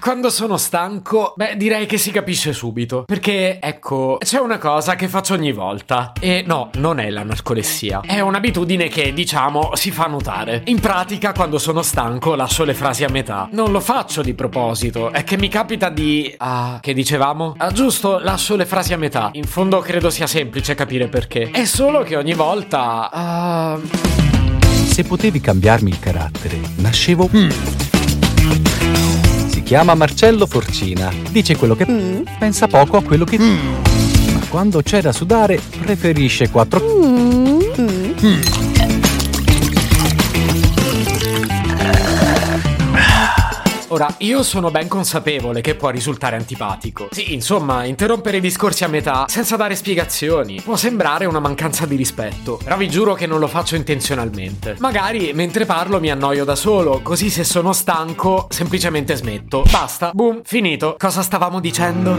quando sono stanco, beh, direi che si capisce subito. Perché, ecco, c'è una cosa che faccio ogni volta. E no, non è la narcolessia. È un'abitudine che, diciamo, si fa notare. In pratica, quando sono stanco, lascio le frasi a metà. Non lo faccio di proposito, è che mi capita di... Ah, che dicevamo? Ah, giusto, lascio le frasi a metà. In fondo credo sia semplice capire perché. È solo che ogni volta... Ah... Se potevi cambiarmi il carattere, nascevo... Mm. Chiama Marcello Forcina. Dice quello che... Mm. Pensa poco a quello che... Mm. Ma quando c'è da sudare, preferisce quattro... Mm. Ora, io sono ben consapevole che può risultare antipatico. Sì, insomma, interrompere i discorsi a metà senza dare spiegazioni può sembrare una mancanza di rispetto, però vi giuro che non lo faccio intenzionalmente. Magari mentre parlo mi annoio da solo, così se sono stanco semplicemente smetto. Basta, boom, finito. Cosa stavamo dicendo?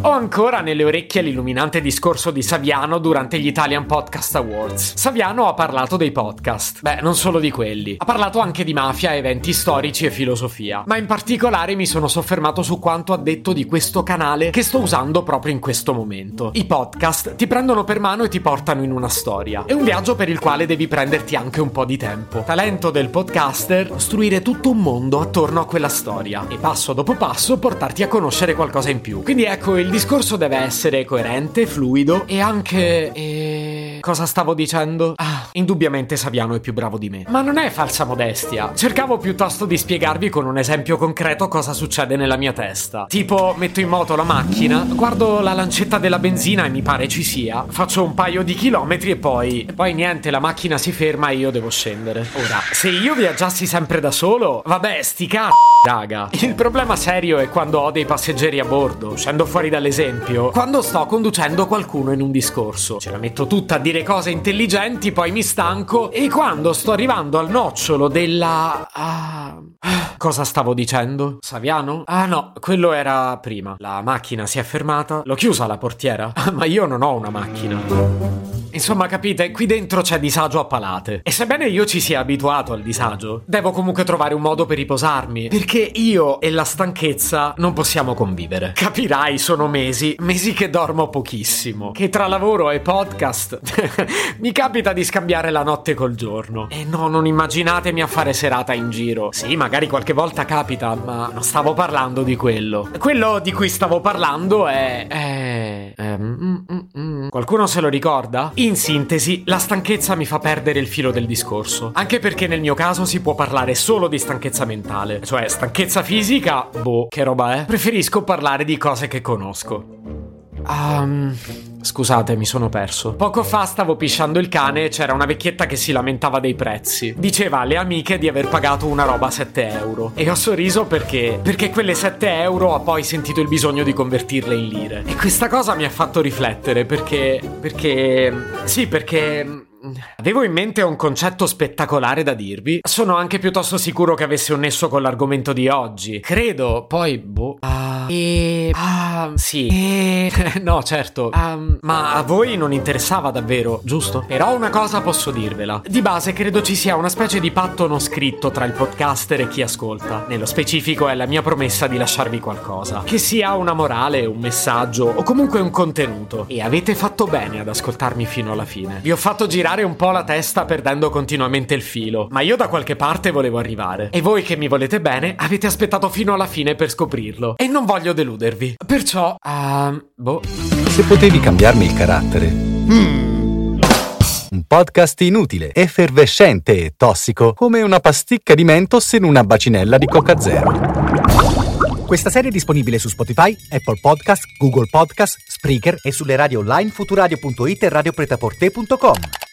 Ho ancora nelle orecchie l'illuminante discorso di Saviano durante gli Italian Podcast Awards. Saviano ha parlato dei podcast. Beh, non solo di quelli. Ha parlato anche di mafia, eventi storici e filosofia. Ma in in particolare mi sono soffermato su quanto ha detto di questo canale che sto usando proprio in questo momento. I podcast ti prendono per mano e ti portano in una storia. È un viaggio per il quale devi prenderti anche un po' di tempo. Talento del podcaster, costruire tutto un mondo attorno a quella storia e passo dopo passo portarti a conoscere qualcosa in più. Quindi ecco, il discorso deve essere coerente, fluido e anche... E... Cosa stavo dicendo? Ah, indubbiamente Saviano è più bravo di me. Ma non è falsa modestia. Cercavo piuttosto di spiegarvi con un esempio concreto cosa succede nella mia testa. Tipo, metto in moto la macchina, guardo la lancetta della benzina e mi pare ci sia, faccio un paio di chilometri e poi... E poi niente, la macchina si ferma e io devo scendere. Ora, se io viaggiassi sempre da solo, vabbè, sti c***o, raga. Il problema serio è quando ho dei passeggeri a bordo. Scendo fuori dall'esempio. Quando sto conducendo qualcuno in un discorso. Ce la metto tutta a dire cose intelligenti, poi mi stanco. E quando sto arrivando al nocciolo della... Ah, cosa stavo dicendo? Saviano? Ah no, quello era prima. La macchina si è fermata. L'ho chiusa la portiera? Ma io non ho una macchina. Insomma, capite, qui dentro c'è disagio a palate. E sebbene io ci sia abituato al disagio, devo comunque trovare un modo per riposarmi. Perché io e la stanchezza non possiamo convivere. Capirai, sono mesi, mesi che dormo pochissimo. Che tra lavoro e podcast mi capita di scambiare la notte col giorno. E no, non immaginatemi a fare serata in giro. Sì, magari qualche volta capita, ma non stavo parlando di quello. Quello di cui stavo parlando è. è. mm, mm, mm. Qualcuno se lo ricorda? In sintesi, la stanchezza mi fa perdere il filo del discorso, anche perché nel mio caso si può parlare solo di stanchezza mentale, cioè stanchezza fisica, boh, che roba è? Preferisco parlare di cose che conosco. Um, scusate, mi sono perso. Poco fa stavo pisciando il cane e c'era una vecchietta che si lamentava dei prezzi. Diceva alle amiche di aver pagato una roba a 7 euro. E ho sorriso perché? Perché quelle 7 euro ha poi sentito il bisogno di convertirle in lire. E questa cosa mi ha fatto riflettere perché. Perché. Sì, perché Avevo in mente un concetto spettacolare da dirvi. Sono anche piuttosto sicuro che avesse un nesso con l'argomento di oggi. Credo, poi, boh. Uh, e. Ah, sì. E. no, certo. Um, ma a voi non interessava davvero, giusto? Però una cosa posso dirvela. Di base credo ci sia una specie di patto non scritto tra il podcaster e chi ascolta. Nello specifico è la mia promessa di lasciarvi qualcosa. Che sia una morale, un messaggio o comunque un contenuto. E avete fatto bene ad ascoltarmi fino alla fine. Vi ho fatto girare girare un po' la testa perdendo continuamente il filo, ma io da qualche parte volevo arrivare. E voi che mi volete bene avete aspettato fino alla fine per scoprirlo. E non voglio deludervi. Perciò, uh, boh. Se potevi cambiarmi il carattere. Hmm. Un podcast inutile, effervescente e tossico, come una pasticca di mentos in una bacinella di Coca Zero. Questa serie è disponibile su Spotify, Apple Podcast, Google Podcast, Spreaker e sulle radio online futuradio.it e radiopretaporte.com.